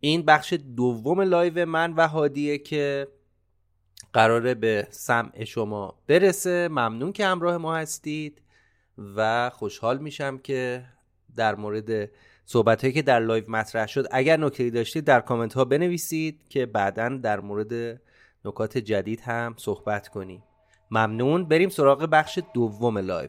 این بخش دوم لایو من و هادیه که قراره به سمع شما برسه. ممنون که همراه ما هستید و خوشحال میشم که در مورد صحبت هایی که در لایو مطرح شد اگر نکته داشتید در کامنت ها بنویسید که بعدا در مورد نکات جدید هم صحبت کنیم. ممنون. بریم سراغ بخش دوم لایو.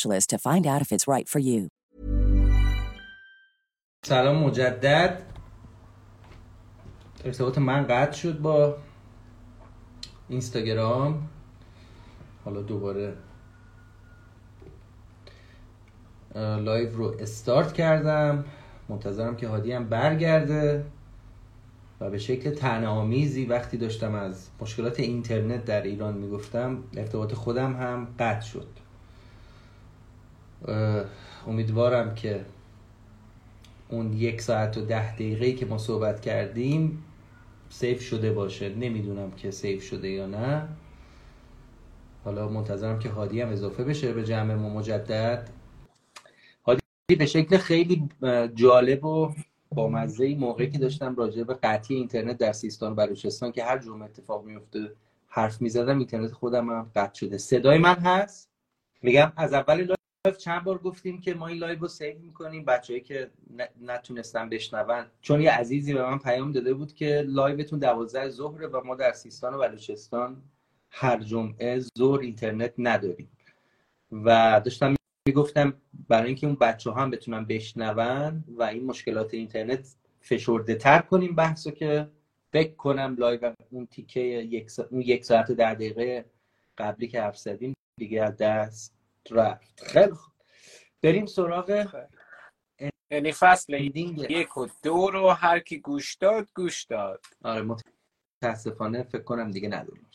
to find out if it's right for you. سلام مجدد. ارتباط من قطع شد با اینستاگرام. حالا دوباره لایو رو استارت کردم. منتظرم که هادی هم برگرده و به شکل طنزآمیزی وقتی داشتم از مشکلات اینترنت در ایران می‌گفتم ارتباط خودم هم قطع شد. امیدوارم که اون یک ساعت و ده دقیقه که ما صحبت کردیم سیف شده باشه. نمی‌دونم که سیف شده یا نه. حالا منتظرم که هادی هم اضافه بشه به جمع ما مجدد. هادی به شکل خیلی جالب و با مزه موقعی که داشتم راجع به قطعی اینترنت در سیستان و بلوچستان که هر جمعه اتفاق میفته حرف می‌زدم اینترنت خودم هم قطع شده. صدای من هست؟ میگم از اول چند بار گفتیم که ما این لایو رو save می‌کنیم. بچه‌هایی که نتونستن بشنون. چون یه عزیزی به من پیام داده بود که لایوتون دوازده ظهره و ما در سیستان و بلوچستان هر جمعه ظهر اینترنت نداریم. و داشتم می‌گفتم برای اینکه اون بچه ها هم بتونن بشنون و این مشکلات اینترنت فشرده تر کنیم بحثو که فکر کنم لایو اون تیکه یک اون یک ساعت ده دقیقه قبلی که حرف زدیم دیگه دست رفت. خیلی خوب. بریم سراغ یعنی فصل یک و دو رو هر کی گوش داد گوش داد. آره متاسفانه فکر کنم دیگه نداریم.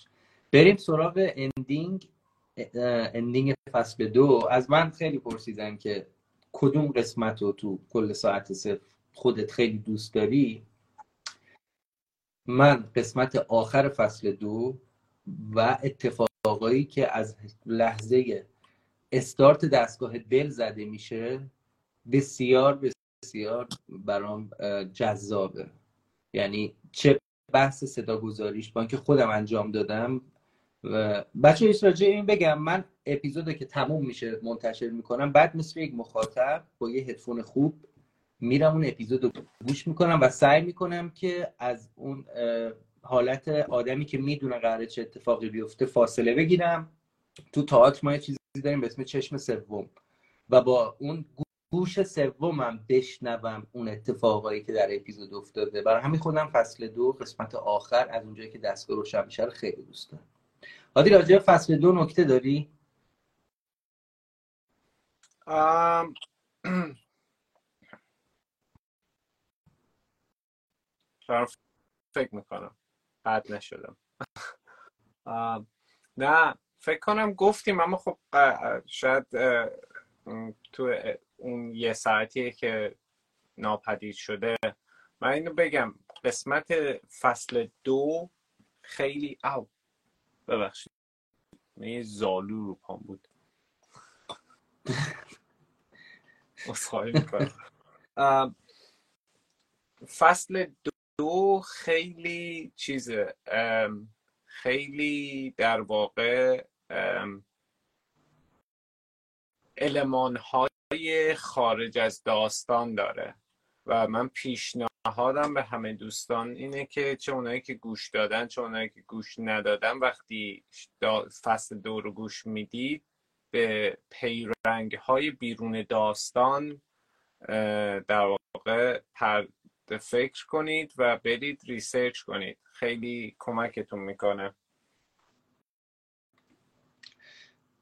بریم سراغ ending، ending فصل دو. از من خیلی پرسیدن که کدوم قسمت رو تو کل ساعت صفر خودت خیلی دوست داری. من قسمت آخر فصل دو و اتفاقایی که از لحظه استارت دستگاه دل زده میشه. بسیار بسیار برام جذابه. یعنی چه بحث صدا گذاریش با اینکه خودم انجام دادم و بچه راجع این بگم من اپیزودی که تموم میشه منتشر می‌کنم بعد مثل یک مخاطب با یه هدفون خوب میرم اون اپیزود رو گوش می‌کنم و سعی می‌کنم که از اون حالت آدمی که می‌دونه قراره چه اتفاقی بیفته فاصله بگیرم. تو تئاتر ما یه چیزی داریم به اسم چشم سوم. و با اون گوش سومم بشنوم اون اتفاقایی که در اپیزود افتاده. برای همین خودم فصل دو قسمت آخر از اونجایی که دستگاه روشن میشه خیلی دوست دارم. عادی راجع فصل دو نکته داری؟ فکر می‌کنم. بد نشدم. نه. فکر کنم گفتیم اما خب شاید تو اون یه ساعتیه که ناپدید شده. من اینو بگم قسمت فصل دو خیلی او ببخشید یه زالو رو پام بود. فصل دو خیلی چیزه خیلی در واقع علمان های خارج از داستان داره. و من پیشنهادم به همه دوستان اینه که چه اونایی که گوش دادن چه اونایی که گوش ندادن وقتی فصل دو رو گوش می‌دید به پیرنگ های بیرون داستان در واقع فکر کنید و برید research کنید. خیلی کمکتون می‌کنه.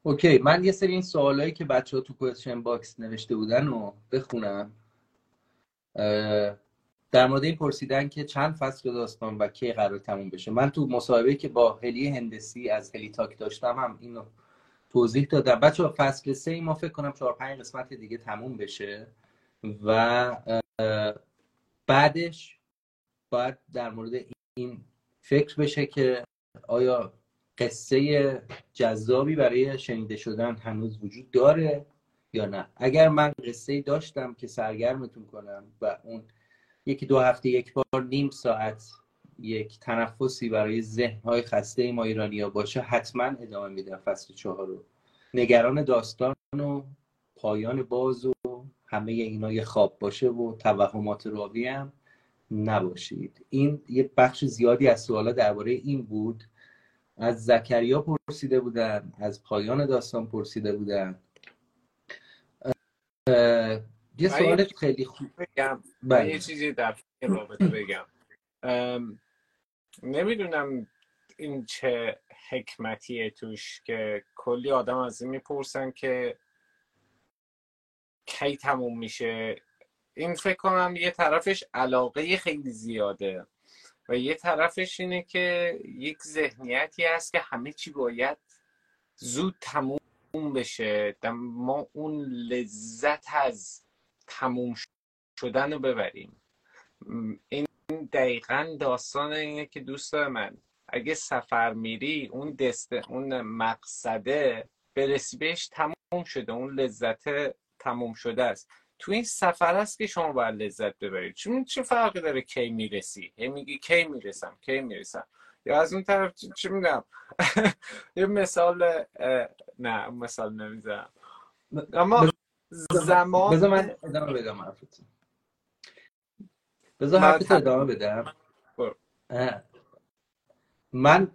okay من یه سری این سوالایی که بچه ها تو question box نوشته بودن رو بخونم. در مورد این پرسیدن که چند فصل داستان و کی قرار تموم بشه. من تو مصاحبه که با هلی هندسی از هلی تاک داشتم هم اینو توضیح دادم. بچه فصل سه ما فکر کنم چهار پنج قسمت دیگه تموم بشه و بعدش باید در مورد این فکر بشه که آیا قصه جذابی برای شنیده شدن هنوز وجود داره یا نه؟ اگر من قصه داشتم که سرگرمتون کنم و اون یکی دو هفته یک بار نیم ساعت یک تنفسی برای ذهنهای خسته ما ایرانی ها باشه حتما ادامه میدم فصل چهار رو. نگران داستان و پایان باز و همه اینا یه خواب باشه و توهمات راوی هم نباشید. این یه بخش زیادی از سوالا درباره این بود. از زکریا پرسیده بودن از پایان داستان پرسیده بودن. یه سوال خیلی خوب. بگم بله. یه چیزی در رابطه بگم. نمی‌دونم این چه حکمتیه توش که کلی آدم از این می‌پرسن که کی تموم میشه. این فکر کنم یه طرفش علاقه خیلی زیاده. و یه طرفش اینه که یک ذهنیتی هست که همه چی باید زود تموم بشه. ما اون لذت از تموم شدن رو ببریم. این دقیقا داستان اینه که دوست من اگه سفر میری اون دست اون مقصده برسی بهش تموم شده اون لذت تموم شده است. تو این سفر است که شما باید لذت ببرید. چون چه فرقی داره کی می‌رسی؟ هی میگی کی می‌رسم کی می‌رسم؟ یا از اون طرف چی میگم؟ یه مثال نه مثال نمی‌زنم. اما زمان بذار من ادامه بدم بذار حرفتو ادامه بدم. من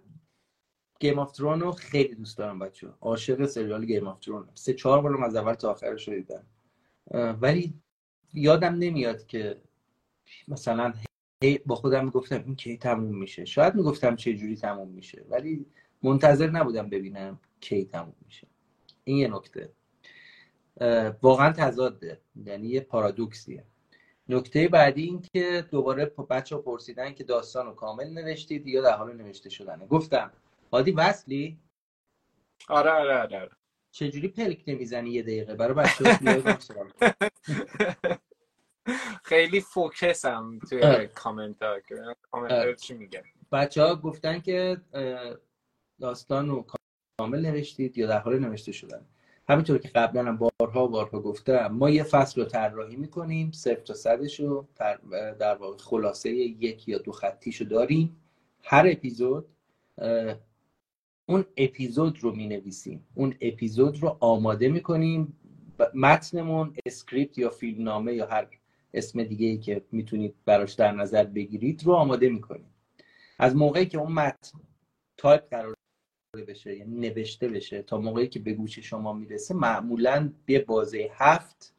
Game of Thrones رو خیلی دوست دارم بچه عاشق سریال Game of Thrones سه چهار بارم از اول تا آخرش رو دیدم. ولی یادم نمیاد که مثلا با خودم می‌گفتم این کی تموم میشه. شاید می‌گفتم چه جوری تموم میشه ولی منتظر نبودم ببینم کی تموم میشه. این یه نکته. واقعا تضاده. یعنی یه پارادوکسیه. نکته بعدی این که دوباره بچه پرسیدن که داستان رو کامل نوشتید یا در حال نوشته شدنه. گفتم. هادی وصلی؟ آره آره آره, آره. چجوری پلک نمی‌زنی یه دقیقه؟ برای بچه خیلی فوکسم توی کامنت ها کامنت چی میگن؟ بچه ها گفتن که داستان رو کامل نوشتید یا در حال نوشته شدن. همینطور که قبلا هم بارها بارها گفتم ما یه فصل رو طراحی می‌کنیم صفر تا صدش رو در واقع خلاصه یک یا دو خطیش رو داریم. هر اپیزود اون اپیزود رو می نویسیم اون اپیزود رو آماده می کنیم متنمون script یا فیلمنامه یا هر اسم دیگه ای که می‌تونید براش در نظر بگیرید رو آماده می کنیم از موقعی که اون متن تایپ قرار بشه یعنی نوشته بشه تا موقعی که به گوش شما می‌رسه معمولا به بازه هفت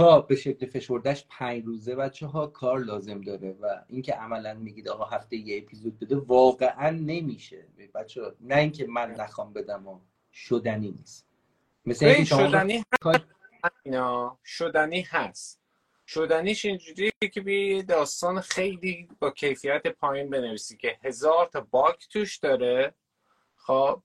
تا به شکل فشردش پنج روزه بچه ها کار لازم داره و اینکه عملا میگید آقا هفته یه اپیزود بده واقعا نمیشه. بچه ها نه اینکه من نخوام بدم و شدنی نیست. مثل اینکه شدنی هست. شدنی هست. شدنیش اینجوریه که بی داستان خیلی با کیفیت پایین بنویسی که هزار تا باک توش داره. خب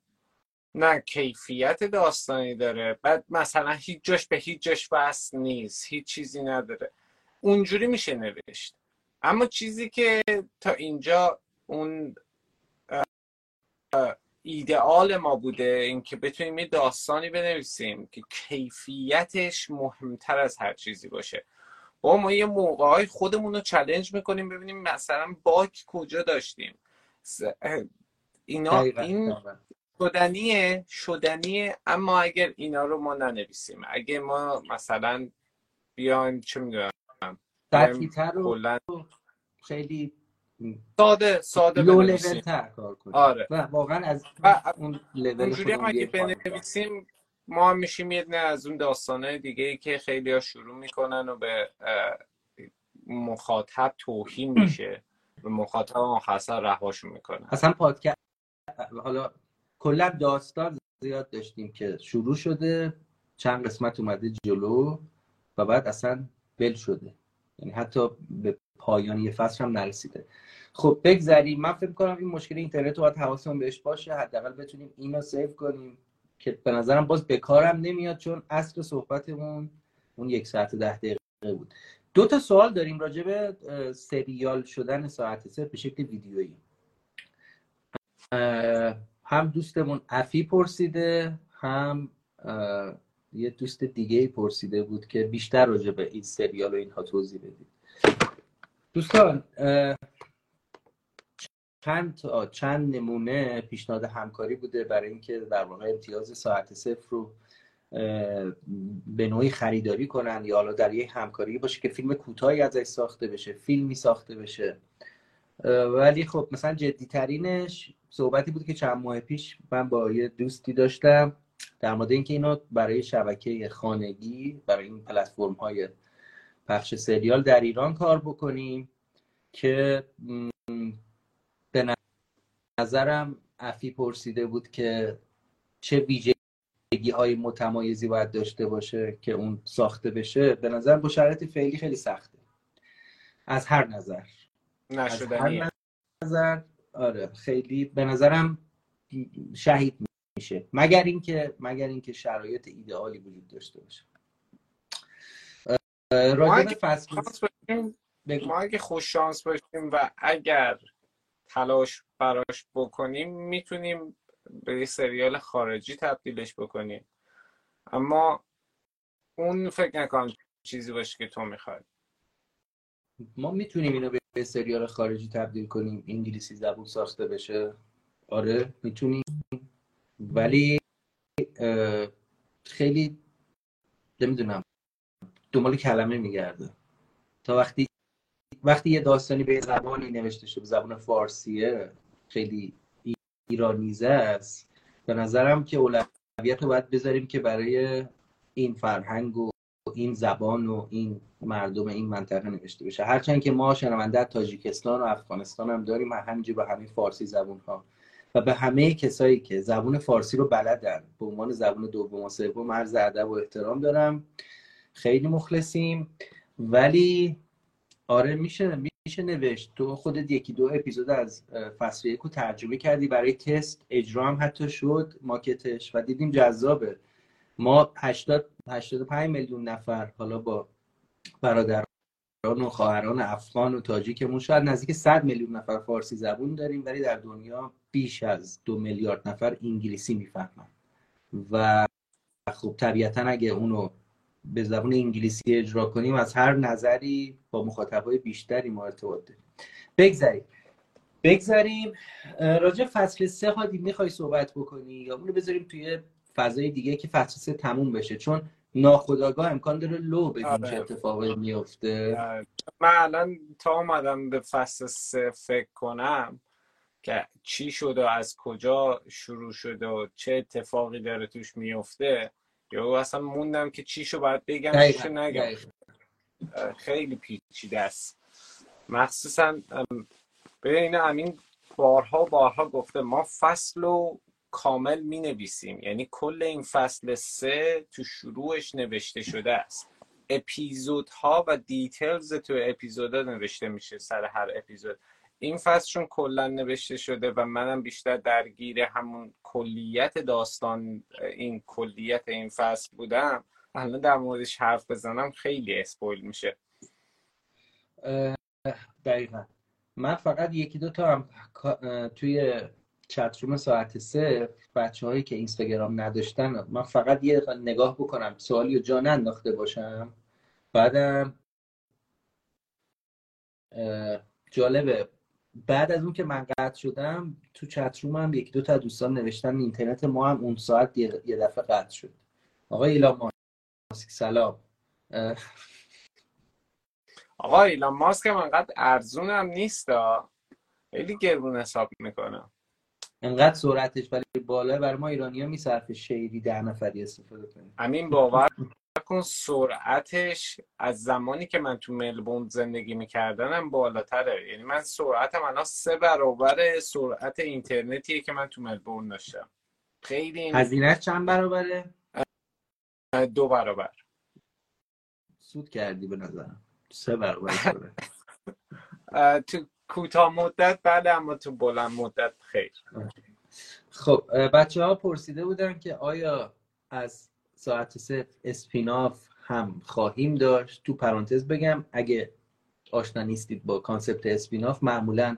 نه کیفیت داستانی داره. بعد مثلا هیچ جاش به هیچ جاش وصل نیست هیچ چیزی نداره. اونجوری میشه نوشت. اما چیزی که تا اینجا اون ایدئال ما بوده اینکه بتونیم یه داستانی بنویسیم که کیفیتش مهمتر از هر چیزی باشه. با ما یه موقعهای خودمون رو چلنج می‌کنیم ببینیم مثلا باک کجا داشتیم. اینا این شدنیه شدنیه. اما اگر اینا رو ما ننویسیم اگه ما مثلا بیایم چه می‌دونم رو خیلی ساده ساده لو لول تر کار کنیم. آره. و واقعا از اون لول هم اگه بنویسیم ما هم میشیم یه نه از اون داستانه دیگه ای که خیلی ها شروع می‌کنن و به مخاطب توهین میشه. به مخاطب آخر رهاشون می‌کنن. اصلا پادکست حالا کلا داستان زیاد داشتیم که شروع شده چند قسمت اومده جلو و بعد اصلا بل شده. یعنی حتی به پایان یه فصل هم نرسیده. خب بگذریم. من فکر کنم این مشکل اینترنت رو باید حواسمون بهش باشه. حداقل بتونیم اینو سیو کنیم که به نظرم باز به کارم نمیاد چون اصل صحبتمون اون یک ساعت ده دقیقه بود. دو تا سوال داریم راجع به سریال شدن ساعت سه به شکل ویدیویی. هم دوستمون افی پرسیده هم یه دوست دیگه پرسیده بود که بیشتر راجع به این سریال و اینها توضیح بدید. دوستان چند چند نمونه پیشنهاد همکاری بوده برای اینکه در واقع امتیاز ساعت صفر رو به نوعی خریداری کنن یا حالا در یک همکاری باشه که فیلم کوتاهی ازش ساخته بشه فیلمی ساخته بشه. ولی خب مثلا جدی ترینش صحبتی بود که چند ماه پیش من با یه دوستی داشتم در مورد اینکه اینو برای شبکه خانگی برای این پلتفرم های پخش سریال در ایران کار بکنیم که به نظرم افی پرسیده بود که چه ویژگی های متمایزی باید داشته باشه که اون ساخته بشه. به نظر با شرایط فعلی خیلی سخته. از هر نظر. نشدنیه. از هر نظر آره خیلی به نظرم شهید میشه. مگر اینکه مگر اینکه شرایط ایدئالی وجود داشته باشه. راجع فصل ما اگه خوش شانس باشیم و اگر تلاش براش بکنیم می‌تونیم به سریال خارجی تبدیلش بکنیم. اما اون فکر نکنم چیزی باشه که تو می‌خوای. ما می‌تونیم اینو به سریال خارجی تبدیل کنیم انگلیسی زبون ساخته بشه. آره می‌تونیم ولی خیلی نمی‌دونم. دنبال کلمه میگرده. تا وقتی وقتی یه داستانی به زبانی نوشته شده زبان فارسیه خیلی ایرانیزه است. به نظرم که اولویت رو باید بذاریم که برای این فرهنگ و این زبان و این مردم این منطقه نوشته بشه. هرچند که ما شنونده تاجیکستان و افغانستان هم داریم همینجور به همین فارسی زبون ها و به همه کسایی که زبون فارسی رو بلدن به عنوان زبون دوم و سوم عرض ادب و احترام دارم. خیلی مخلصیم. ولی آره میشه میشه نوشت. تو خودت یکی دو اپیزود از فصل یک رو ترجمه کردی. برای تست اجرا هم حتی شد ماکتش. و دیدیم جذابه. ما 80 85 میلیون نفر حالا با برادران و خواهران افغان و تاجیکمون شاید نزدیک 100 میلیون نفر فارسی زبون داریم ولی در دنیا بیش از دو میلیارد نفر انگلیسی می‌فهمن. و خب طبیعتا اگه اونو به زبان انگلیسی اجرا کنیم از هر نظری با مخاطبای بیشتری ما ارتباط داریم. بگذاریم بگذاریم راجع فصل سه هادی می‌خوای صحبت بکنی یا اونو بذاریم توی فضای دیگه که فصل سه تموم بشه. چون ناخداگاه امکان داره لو ببین چه آره. اتفاقی میفته. من الان تا اومدم به فصل سه فکر کنم که چی شده و از کجا شروع شده و چه اتفاقی داره توش میفته. یا اصلا موندم که چیشو باید بگم چیشو نگم. خیلی پیچیده است. مخصوصا ببین امین بارها بارها گفته ما فصل و کامل می نویسیم یعنی کل این فصل سه تو شروعش نوشته شده است. اپیزودها و details تو اپیزودا نوشته میشه سر هر اپیزود. این فصلشون کلا نوشته شده و منم بیشتر درگیر همون کلیت داستان این کلیت این فصل بودم الان در موردش حرف بزنم خیلی اسپویل میشه. دقیقا. من فقط یکی دو تا هم توی چتروم ساعت سه بچه هایی که اینستاگرام نداشتن من فقط یه نگاه بکنم سوالی رو جا انداخته باشم. بعدم جالبه. بعد از اون که من قطع شدم تو چتروم هم یکی دو تا دوستان نوشتن اینترنت ما هم اون ساعت یه دفعه قطع شد. آقا ایلان ماسک سلام. آقا ایلان ماسک هم انقدر ارزون هم نیست خیلی گرون حساب می‌کنم. انقدر سرعتش ولی بالا بر ما ایرانی ها میصرفه شیری ده نفری استفاده کنیم. همین باور کن سرعتش از زمانی که من تو ملبورن زندگی میکردنم بالاتره. یعنی من سرعتم الان سه برابر سرعت اینترنتیه که من تو ملبورن داشتم. خیلی این... هزینه چند برابره؟ دو برابر. سود کردی به نظرم. سه برابر. تو کوتاه مدت بله اما تو بلند مدت خیر. خب بچه ها پرسیده بودن که آیا از ساعت صفر spin-off هم خواهیم داشت؟ تو پرانتز بگم اگه آشنا نیستید با concept spin-off معمولا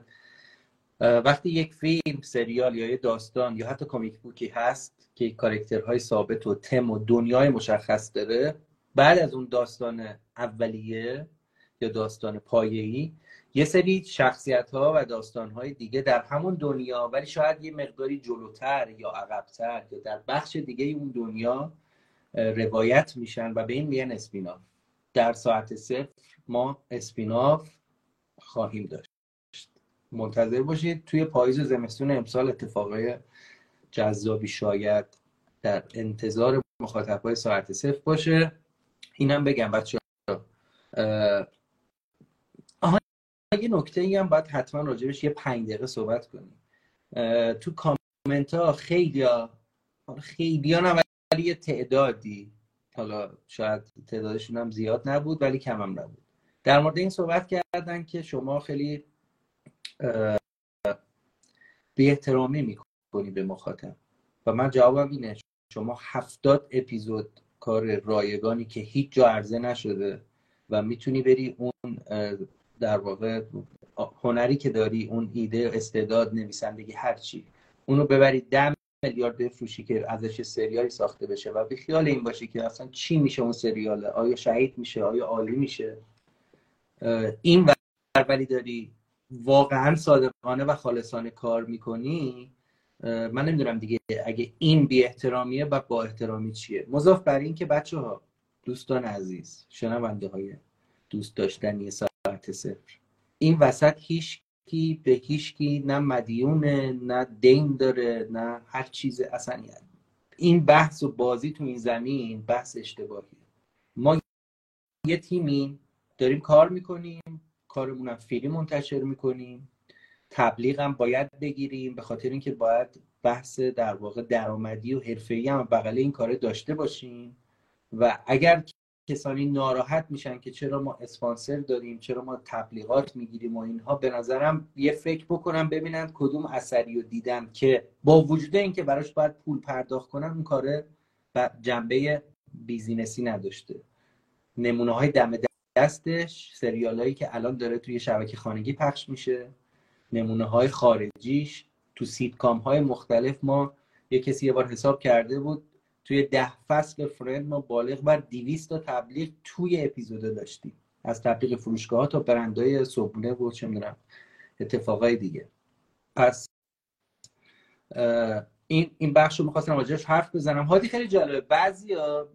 وقتی یک فیلم سریال یا یه داستان یا حتی comic book ی هست که کارکترهای ثابت و تم و دنیای مشخص داره بعد از اون داستان اولیه یا داستان پایه‌ای یه سری شخصیت ها و داستان های دیگه در همون دنیا ولی شاید یه مقداری جلوتر یا عقبتر یا در بخش دیگه اون دنیا روایت میشن و به این میگن اسپیناف. در ساعت صفر ما اسپیناف خواهیم داشت. منتظر باشید توی پاییز و زمستون امسال اتفاقای جذابی شاید در انتظار مخاطب های ساعت صفر باشه. اینم بگم بچه یه نکته ای هم باید حتما راجبش یه پنج دقیقه صحبت کنیم. تو کامنت ها خیلی ها خیلی ها ولی یه تعدادی حالا شاید تعدادشون هم زیاد نبود ولی کم هم نبود. در مورد این صحبت کردن که شما خیلی بی احترامی می‌کنی به مخاطب. و من جوابم اینه شما هفتاد اپیزود کار رایگانی که هیچ جا عرضه نشده و می‌تونی بری اون در واقع هنری که داری اون ایده استعداد نویسندگی هر چی اونو ببری ده میلیارد بفروشی که ازش سریالی ساخته بشه و به خیال این باشی که اصلا چی میشه اون سریاله؟ آیا شهید میشه؟ آیا عالی میشه؟ این ولی داری واقعا صادقانه و خالصانه کار می‌کنی؟ من نمی‌دونم دیگه اگه این بی احترامیه و با احترامی چیه؟ مضاف بر این که بچه ها دوستان عزیز شنونده های دوست داشتنی ساعت صفر. این وسط هیچ کی به هیچ کی نه مدیونه نه دین داره نه هر چیز اصلا این بحث و بازی تو این زمین بحث اشتباهی ما یه تیمی داریم کار می‌کنیم کارمون هم فیلم منتشر می‌کنیم. تبلیغ هم باید بگیریم به خاطر اینکه باید بحث در واقع درآمدی و حرفه‌ای هم بغل این کار داشته باشیم. و اگر کسانی ناراحت میشن که چرا ما اسپانسر داریم چرا ما تبلیغات می‌گیریم و اینها. به نظرم یه فکر بکنم ببینن کدوم اثری رو دیدن که با وجود اینکه براش باید پول پرداخت کنن اون کاره جنبه بیزینسی نداشته. نمونه های دم دستش سریال هایی که الان داره توی شبکه خانگی پخش میشه. نمونه های خارجیش. تو سیتکام های مختلف ما یه کسی یه بار حساب کرده بود توی ده فصل فرند ما بالغ بر 200 تا تبلیغ توی اپیزود داشتیم. از تبلیغ فروشگاه تا برندهای صبحونه بود چه می‌دونم اتفاقای دیگه. پس این این بخش رو می‌خواستم راجعش حرف بزنم. هادی خیلی جالبه. بعضیا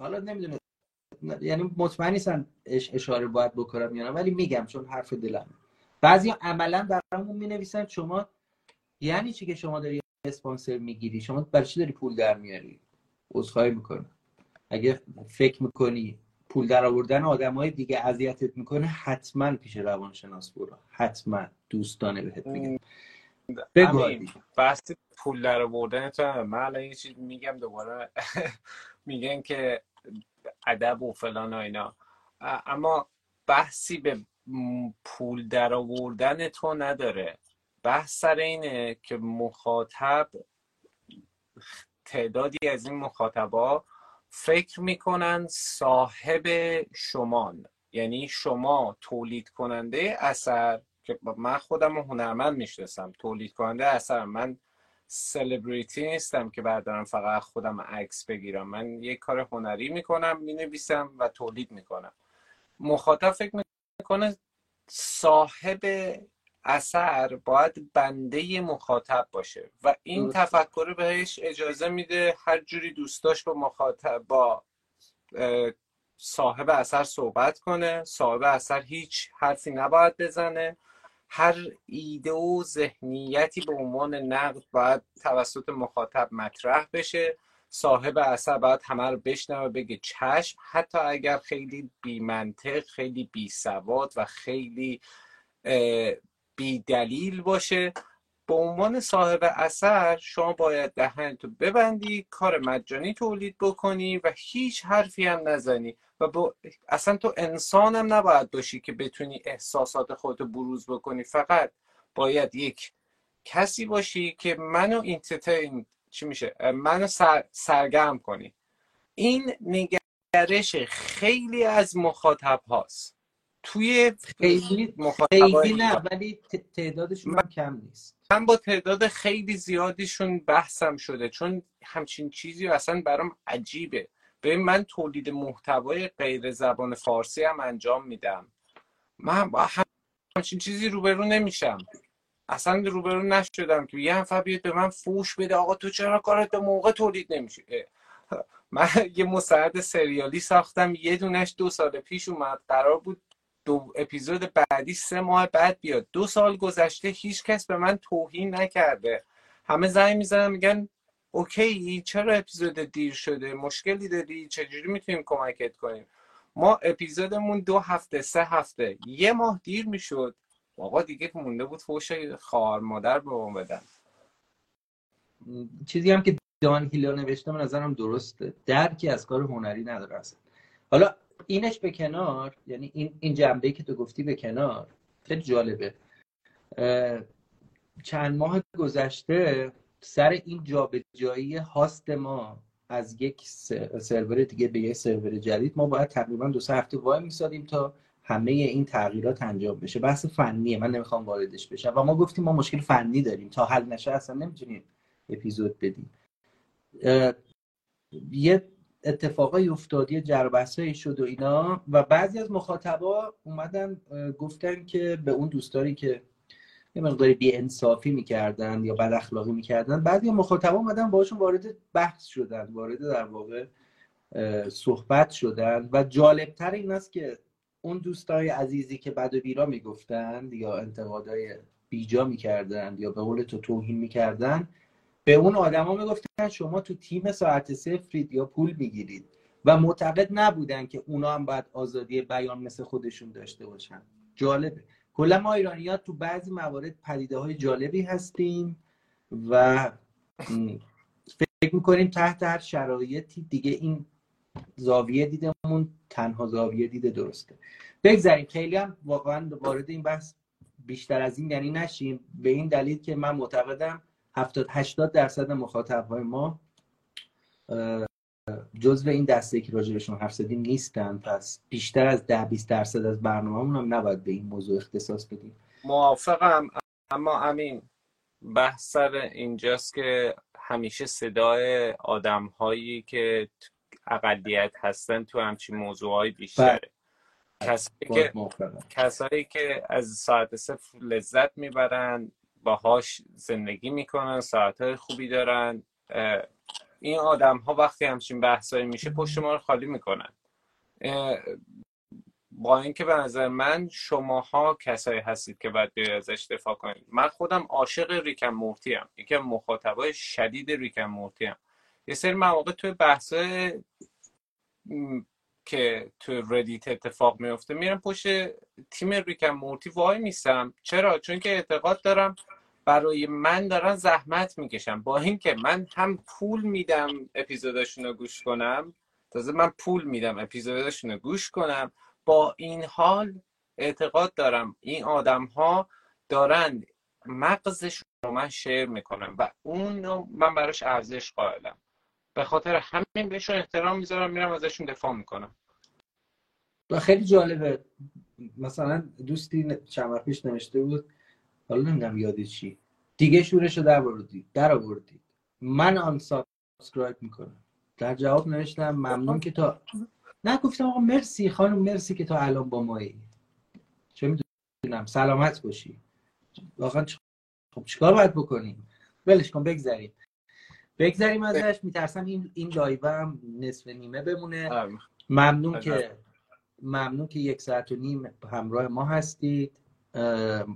حالا نمی‌دونه یعنی مطمئن نیستم اشاره باید بکنم یا ولی میگم چون حرف دلم. بعضی عملا برامون می نویسن شما یعنی چی که شما داری اسپانسر می‌گیری؟ شما برای چی داری پول در میاری؟ عذرخواهی می‌کنه. اگه فکر می‌کنی پول در آوردن آدمای دیگه اذیتت می‌کنه حتما پیش روانشناس برو. حتما. دوستانه بهت میگم بگو بحث پول در آوردن تو من الان یه چیز میگم دوباره. میگن که ادب و فلان و اینا. اما بحثی به پول در آوردن تو نداره. بحث سر اینه که مخاطب تعدادی از این مخاطبا فکر می‌کنن صاحب شمان یعنی شما تولید کننده اثر که من خودم هنرمند می‌شناسم تولید کننده اثر. من سلبریتی نیستم که بردارم فقط خودم عکس بگیرم. من یه کار هنری می‌کنم می‌نویسم و تولید می‌کنم. مخاطب فکر می‌کنه صاحب اثر باید بنده مخاطب باشه. و این تفکر بهش اجازه میده هر جوری دوست داشت با مخاطب با صاحب اثر صحبت کنه. صاحب اثر هیچ حرفی نباید بزنه. هر ایده و ذهنیتی به عنوان نقد باید توسط مخاطب مطرح بشه. صاحب اثر باید همه رو بشنوه بگه چشم. حتی اگر خیلی بی منطق خیلی بی سواد و خیلی بی دلیل باشه. به عنوان صاحب اثر شما باید دهن تو ببندی کار مجانی تولید بکنی و هیچ حرفی هم نزنی. و با... اصلا تو انسان هم نباید باشی که بتونی احساسات خودتو بروز بکنی. فقط باید یک کسی باشی که منو اینترتین چی میشه؟ منو سر... سرگرم کنی. این نگرش خیلی از مخاطب هاست. توی خیلی خیلی نه ولی تعدادشون من... کم نیست. من با تعداد خیلی زیادیشون بحثم شده چون همچین چیزی اصلا برام عجیبه. به من تولید محتوای غیر زبان فارسی هم انجام میدم. من با همچین چیزی روبرو نمیشم. اصلا روبرو نشدم که یه نفر بیاد به من فوش بده آقا تو چرا کارت به موقع تولید نمیشه من یه مستعد سریالی ساختم یه دونش دو سال پیش اومد قرار بود دو اپیزود بعدی سه ماه بعد بیاد. دو سال گذشته هیچ کس به من توهین نکرده. همه زنگ می‌زنن میگن اوکی چرا اپیزود دیر شده؟ مشکلی داری؟ چجوری می‌تونیم کمکت کنیم؟ ما اپیزودمون دو هفته سه هفته. یه ماه دیر می‌شد. آقا دیگه مونده بود فوش خواهر مادر به ما بدن. چیزی هم که دان هیلر نوشته من نظرم درسته. درکی از کار هنری نداره اصلا. حالا اینش به کنار یعنی این این جنبه که تو گفتی به کنار خیلی جالبه. چند ماه گذشته سر این جابجایی هاست ما از یک سرور دیگه به یک سرور جدید ما باید تقریبا دو سه هفته وای میسادیم تا همه این تغییرات انجام بشه. بحث فنیه من نمی‌خوام واردش بشم. و ما گفتیم ما مشکل فنی داریم. تا حل نشه اصلا نمی‌تونیم اپیزود بدیم. یه اتفاقای افتاد یه جربسایی شد و اینا و بعضی از مخاطبا اومدن گفتن که به اون دوستاری که یه مقداری بی انصافی می‌کردن یا بد اخلاقی می‌کردن بعضی مخاطبا اومدن باشون وارد بحث شدن وارد در واقع صحبت شدن و جالبتر این است که اون دوستای عزیزی که بد و بیرا می‌گفتند یا انتقادای بیجا می‌کردند یا به قول تو توهین می‌کردن به اون آدما می‌گفتن شما تو تیم ساعت صفرید یا پول می‌گیرید و معتقد نبودن که اونا هم باید آزادی بیان مثل خودشون داشته باشن. جالبه. کلا ما ایرانی تو بعضی موارد پدیده های جالبی هستیم و فکر می‌کنیم تحت هر شرایطی دیگه این زاویه دیدمون تنها زاویه دیده درسته. بگذاریم. خیلی هم واقعا وارد این بحث بیشتر از این یعنی نشیم. به این دلیل که من معتقدم 70 80 درصد مخاطب های ما جزو این دسته که راجبشون حرف زدیم نیستن. پس بیشتر از 10 20 درصد از برنامه‌مون هم نباید به این موضوع اختصاص بدیم. موافقم. اما امین بحث سر اینجاست که همیشه صدای آدم هایی که اقلیت هستن تو همچین موضوعهای بیشتره. بله. کسایی که کسایی که از ساعت صفر لذت می‌برن باهاش زندگی می‌کنن ساعت خوبی دارن. این آدم ها وقتی همچین بحثایی میشه پشت ما رو خالی می‌کنن. با اینکه به نظر من شماها کسایی هستید که باید ازش دفاع کنید. من خودم عاشق ریکن مورتی هم یکی مخاطبای شدید ریکن مورتی هم یه سری مواقع توی بحث که تو ردیت اتفاق میفته میرم پشت تیم ریکن مورتی وای میسم. چرا؟ چون که اعتقاد دارم برای من دارن زحمت می‌کشم با اینکه من هم پول میدم اپیزوداشون رو گوش کنم تازه من پول میدم اپیزوداشون رو گوش کنم. با این حال اعتقاد دارم این آدم ها دارن مغزشون رو من شیر می‌کنم و اون من براش ارزش قائلم. به خاطر همین بهشون احترام می‌ذارم میرم ازشون دفاع می‌کنم. و خیلی جالبه. مثلا دوستی چند پیش نوشته بود حالا نمی‌دونم یادی چی. دیگه شورشو در بردید در آوردید من unsubscribe می‌کنم. در جواب نوشتم ممنون که تا نه گفتم آقا مرسی خانم مرسی که تا الان با مایی. چه می‌دونم سلامت باشی. واقعا خب چیکار باید بکنیم؟ ولش کن بگذریم. بگذریم ازش میترسم این این لایو هم نصف نیمه بمونه. ممنون که ممنون که یک ساعت و نیم همراه ما هستید.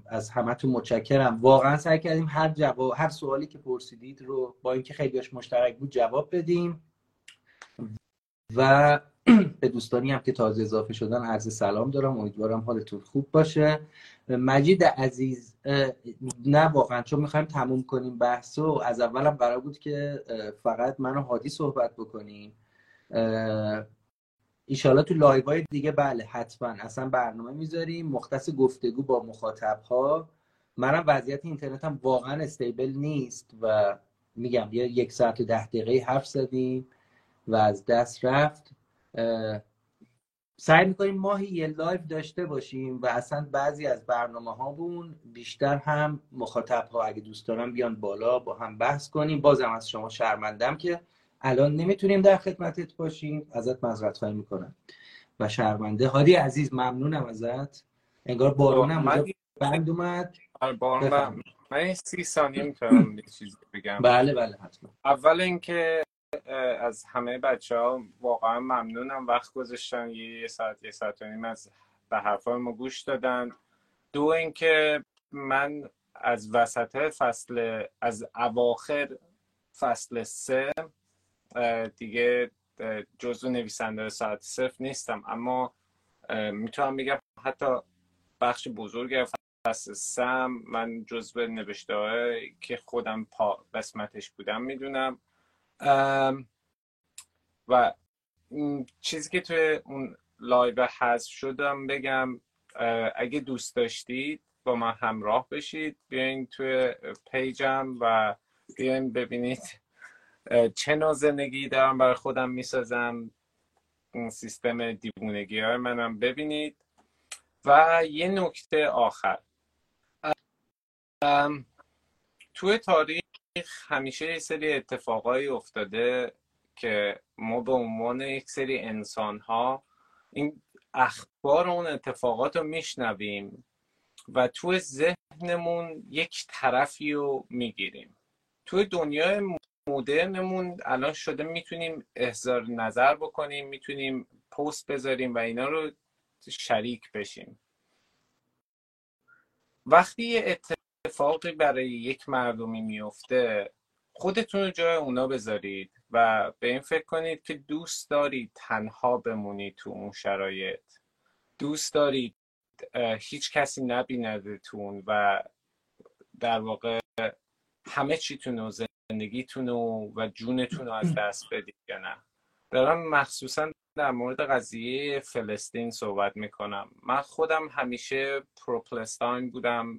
از همتون متشکرم. واقعا سعی کردیم هر جواب هر سوالی که پرسیدید رو با اینکه خیلیش مشترک بود جواب بدیم. و به دوستانی هم که تازه اضافه شدن عرض سلام دارم. امیدوارم حالتون خوب باشه. مجید عزیز نه واقعا چون می‌خوایم تموم کنیم بحث و از اولم قرار بود که فقط من و هادی صحبت بکنیم. ایشالا تو لایو های دیگه بله حتما. اصلا برنامه می‌ذاریم. مختص گفتگو با مخاطب ها منم وضعیت اینترنتم واقعا stable نیست و میگم یه یک ساعت و ده دقیقه حرف زدیم و از دست رفت. سعی می‌کنیم ماهی یه لایو داشته باشیم و اصلا بعضی از برنامه هامون بیشتر هم مخاطب ها اگه دوست دارم بیان بالا با هم بحث کنیم. بازم از شما شرمندم که الان نمی‌تونیم در خدمتت باشیم. ازت مذرت خواهی می‌کنم. و شرمنده. هادی عزیز ممنونم ازت. انگار بارونم اونجا بند اومد. آره، من سی ثانیه می‌تونم چیزی بگم. بله بله حتما. اول اینکه از همه بچه ها واقعا ممنونم. وقت گذاشتن. یه ساعت یه ساعت و نیم از به حرفای ما گوش دادن. دو اینکه من از وسط فصل از اواخر فصل سه دیگه جزو نویسنده ساعت صفر نیستم. اما می‌تونم بگم حتی بخش بزرگ فصل سم من جزو نوشته که خودم پا قسمتش بودم می‌دونم. و چیزی که توی اون لایو هست شدم بگم اگه دوست داشتید با من همراه بشید. بیاین توی پیجم و بیاین ببینید چه نوع زندگی دارم برای خودم می‌سازم. سیستم دیوونگی های منم ببینید. و یه نکته آخر. توی تاریخ همیشه یه سری اتفاقایی افتاده که ما به عنوان یک سری انسان ها این اخبار اون اتفاقات رو میشنویم و توی ذهنمون یک طرفی رو می‌گیریم. توی دنیای مدرنمون الان شده می‌تونیم احضار نظر بکنیم می‌تونیم پست بذاریم و اینا رو شریک بشیم. وقتی یه اتفاقی برای یک مردمی میفته خودتون رو جای اونا بذارید و به این فکر کنید که دوست دارید تنها بمونید تو اون شرایط. دوست دارید هیچ کسی نبیندتون و در واقع همه چیتون و زندگیتون و جونتون رو از دست بدید یا نه. دارم مخصوصا در مورد قضیه فلسطین صحبت می‌کنم. من خودم همیشه پروپلستاین بودم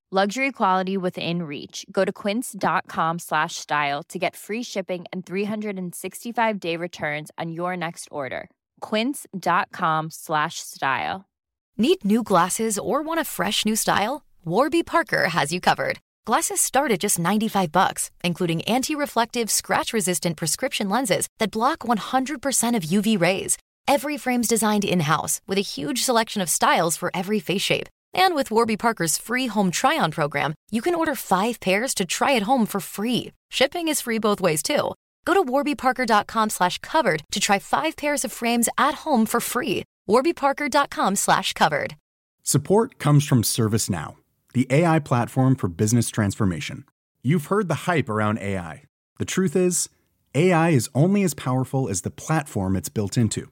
Luxury quality within reach. Go to quince.com slash style to get free shipping and 365-day returns on your next order. quince.com slash style. Need new glasses or want a fresh new style? Warby Parker has you covered. Glasses start at just 95 bucks, including anti-reflective, scratch-resistant prescription lenses that block 100% of UV rays. Every frame's designed in-house with a huge selection of styles for every face shape. And with Warby Parker's free home try-on program, you can order five pairs to try at home for free. Shipping is free both ways too. Go to warbyparker.com slash covered to try five pairs of frames at home for free. warbyparker.com slash covered. Support comes from ServiceNow, the AI platform for business transformation. You've heard the hype around AI. The truth is, AI is only as powerful as the platform it's built into.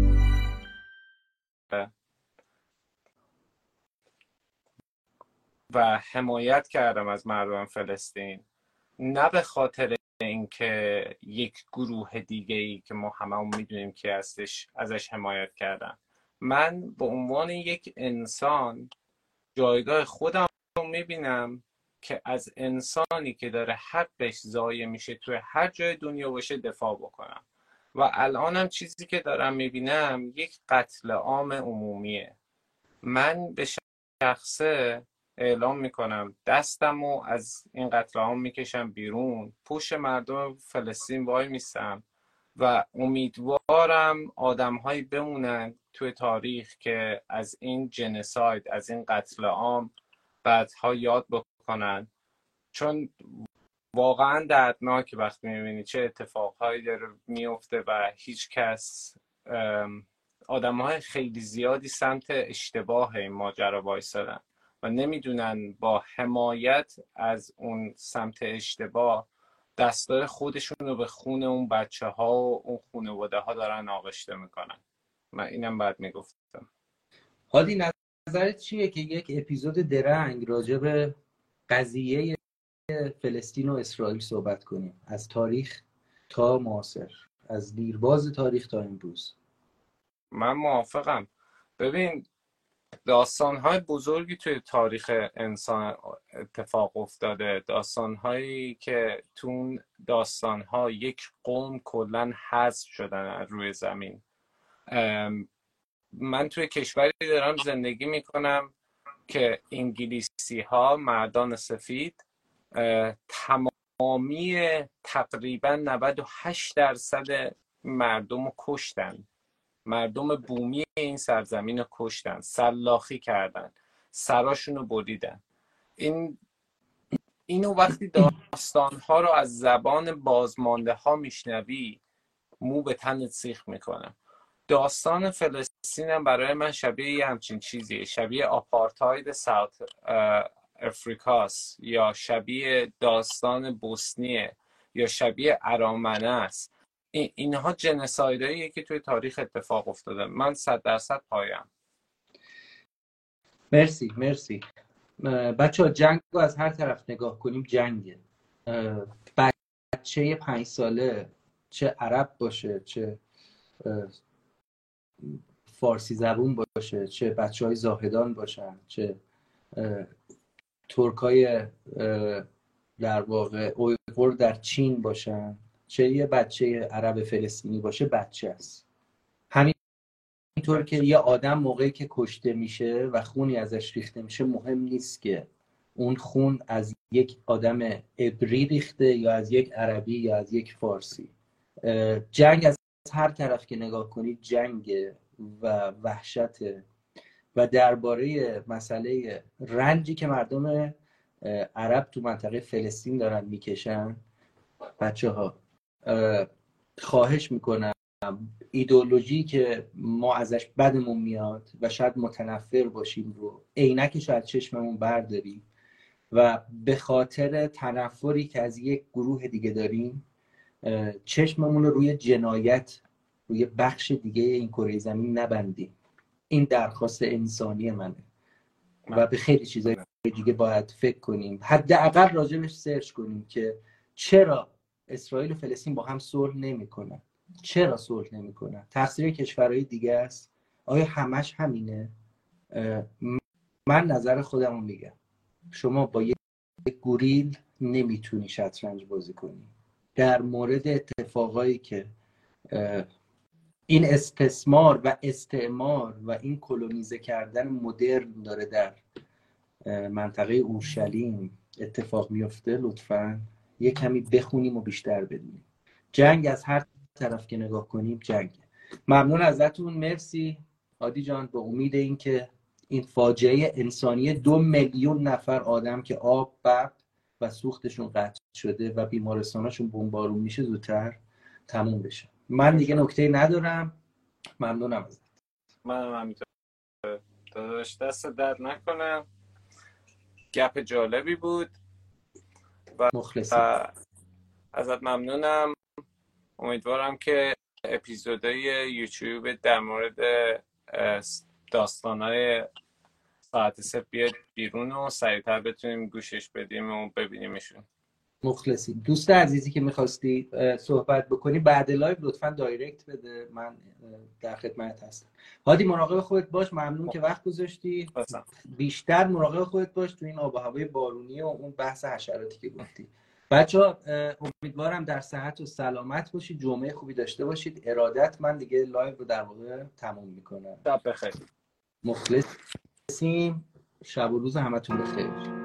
و حمایت کردم از مردم فلسطین. نه به خاطر اینکه یک گروه دیگه ای که ما هممون می‌دونیم که هستش ازش حمایت کردم. من به عنوان یک انسان جایگاه خودم رو می‌بینم که از انسانی که داره حقش ضایع میشه توی هر جای دنیا باشه دفاع بکنم. و الانم چیزی که دارم می‌بینم یک قتل عام عمومیه. من به شخصه اعلام می‌کنم. دستم و از این قتل عام می‌کشم بیرون. پوش مردم فلسطین وای میستم و امیدوارم آدمهایی بمونن توی تاریخ که از این جنساید از این قتل عام بعدها یاد بکنن. چون واقعا دردناک وقتی می‌بینی چه اتفاقهایی داره میفته و هیچ کس آدم های خیلی زیادی سمت اشتباه این ماجرا وایسادن. و نمی‌دونن با حمایت از اون سمت اشتباه دستای خودشون رو به خون اون بچه ها و اون خانواده ها دارن آغشته می‌کنن. من اینم بعد می‌گفتم. هادی نظرت چیه که یک اپیزود درنگ راجع به قضیه فلسطین و اسرائیل صحبت کنیم؟ از تاریخ تا معاصر. از دیرباز تاریخ تا امروز. من موافقم. ببین داستان های بزرگی توی تاریخ انسان اتفاق افتاده. داستان هایی که تو داستان ها یک قوم کلا حذف شدن از روی زمین. من توی کشوری دارم زندگی می‌کنم که انگلیسی ها مردان سفید تمامی تقریبا 98 درصد مردم رو کشتن. مردم بومی این سرزمین رو کشتن سلاخی کردن سراشون رو بریدن. این اینو وقتی داستان ها رو از زبان بازمانده ها میشنوی مو به تنت سیخ می‌کنه. داستان فلسطین هم برای من شبیه یه همچین چیزیه شبیه آپارتاید ساوت افریکاست یا شبیه داستان بوسنیه یا شبیه ارامنه است. اینها جنسایدهاییه که توی تاریخ اتفاق افتاده. من صد درصد پایم. مرسی مرسی. بچه ها جنگ رو از هر طرف نگاه کنیم جنگه. بچه پنج ساله چه عرب باشه چه فارسی زبون باشه چه بچه های زاهدان باشن چه ترک های در واقع اویغور در چین باشن. چه یه بچه عرب فلسطینی باشه بچه است. همینطور که یه آدم موقعی که کشته میشه و خونی ازش ریخته میشه مهم نیست که اون خون از یک آدم عبری ریخته یا از یک عربی یا از یک فارسی. جنگ از هر طرف که نگاه کنید جنگ و وحشت و درباره مسئله رنجی که مردم عرب تو منطقه فلسطین دارن می‌کشن بچه ها خواهش می‌کنم. ایدولوژی که ما ازش بدمون میاد و شاید متنفر باشیم رو عینکش از چشممون برداریم و به خاطر تنفری که از یک گروه دیگه داریم چشممون رو روی جنایت روی بخش دیگه این کره زمین نبندیم. این درخواست انسانی منه. و به خیلی چیزای دیگه باید فکر کنیم. حداقل راجبش سرچ کنیم که چرا اسرائیل و فلسطین با هم صلح نمی‌کنن. چرا صلح نمی‌کنن؟ تقصیر کشورهای دیگه است. آیا همش همینه؟ من نظر خودم رو میگم. شما با یک گوریل نمی‌تونی شطرنج بازی کنی. در مورد اتفاقایی که این استثمار و استعمار و این کلونیزه کردن مدرن داره در منطقه اورشلیم اتفاق میفته لطفا. یه کمی بخونیم و بیشتر بدونیم. جنگ از هر طرف که نگاه کنیم جنگ. ممنون ازتون. مرسی. عادی جان به امید اینکه این فاجعه انسانی دو میلیون نفر آدم که آب برق و سوختشون قطع شده و بیمارستاناشون بمبارون میشه زودتر تموم بشه. من دیگه نکته ندارم. ممنونم ازت. من همینطور. دست درد نکنم گپ جالبی بود. و مخلصی. ازت ممنونم. امیدوارم که اپیزودهای یوتیوب در مورد داستانهای ساعت سه بیاد بیرون و سریعتر بتونیم گوشش بدیم و ببینیمشون. مخلصی. دوست عزیزی که می‌خواستی صحبت بکنی بعد لایو لطفا دایرکت بده. من در خدمت هستم. هادی مراقب خودت باش. ممنون که وقت گذاشتی. بیشتر مراقب خودت باش تو این آب و هوای بارونی و اون بحث حشراتی که گفتی. بچه ها امیدوارم در صحت و سلامت باشید جمعه خوبی داشته باشید. ارادت من دیگه لایو رو در واقع تموم می‌کنم. شب بخیر. مخلصیم. شب و روز همتون بخیر.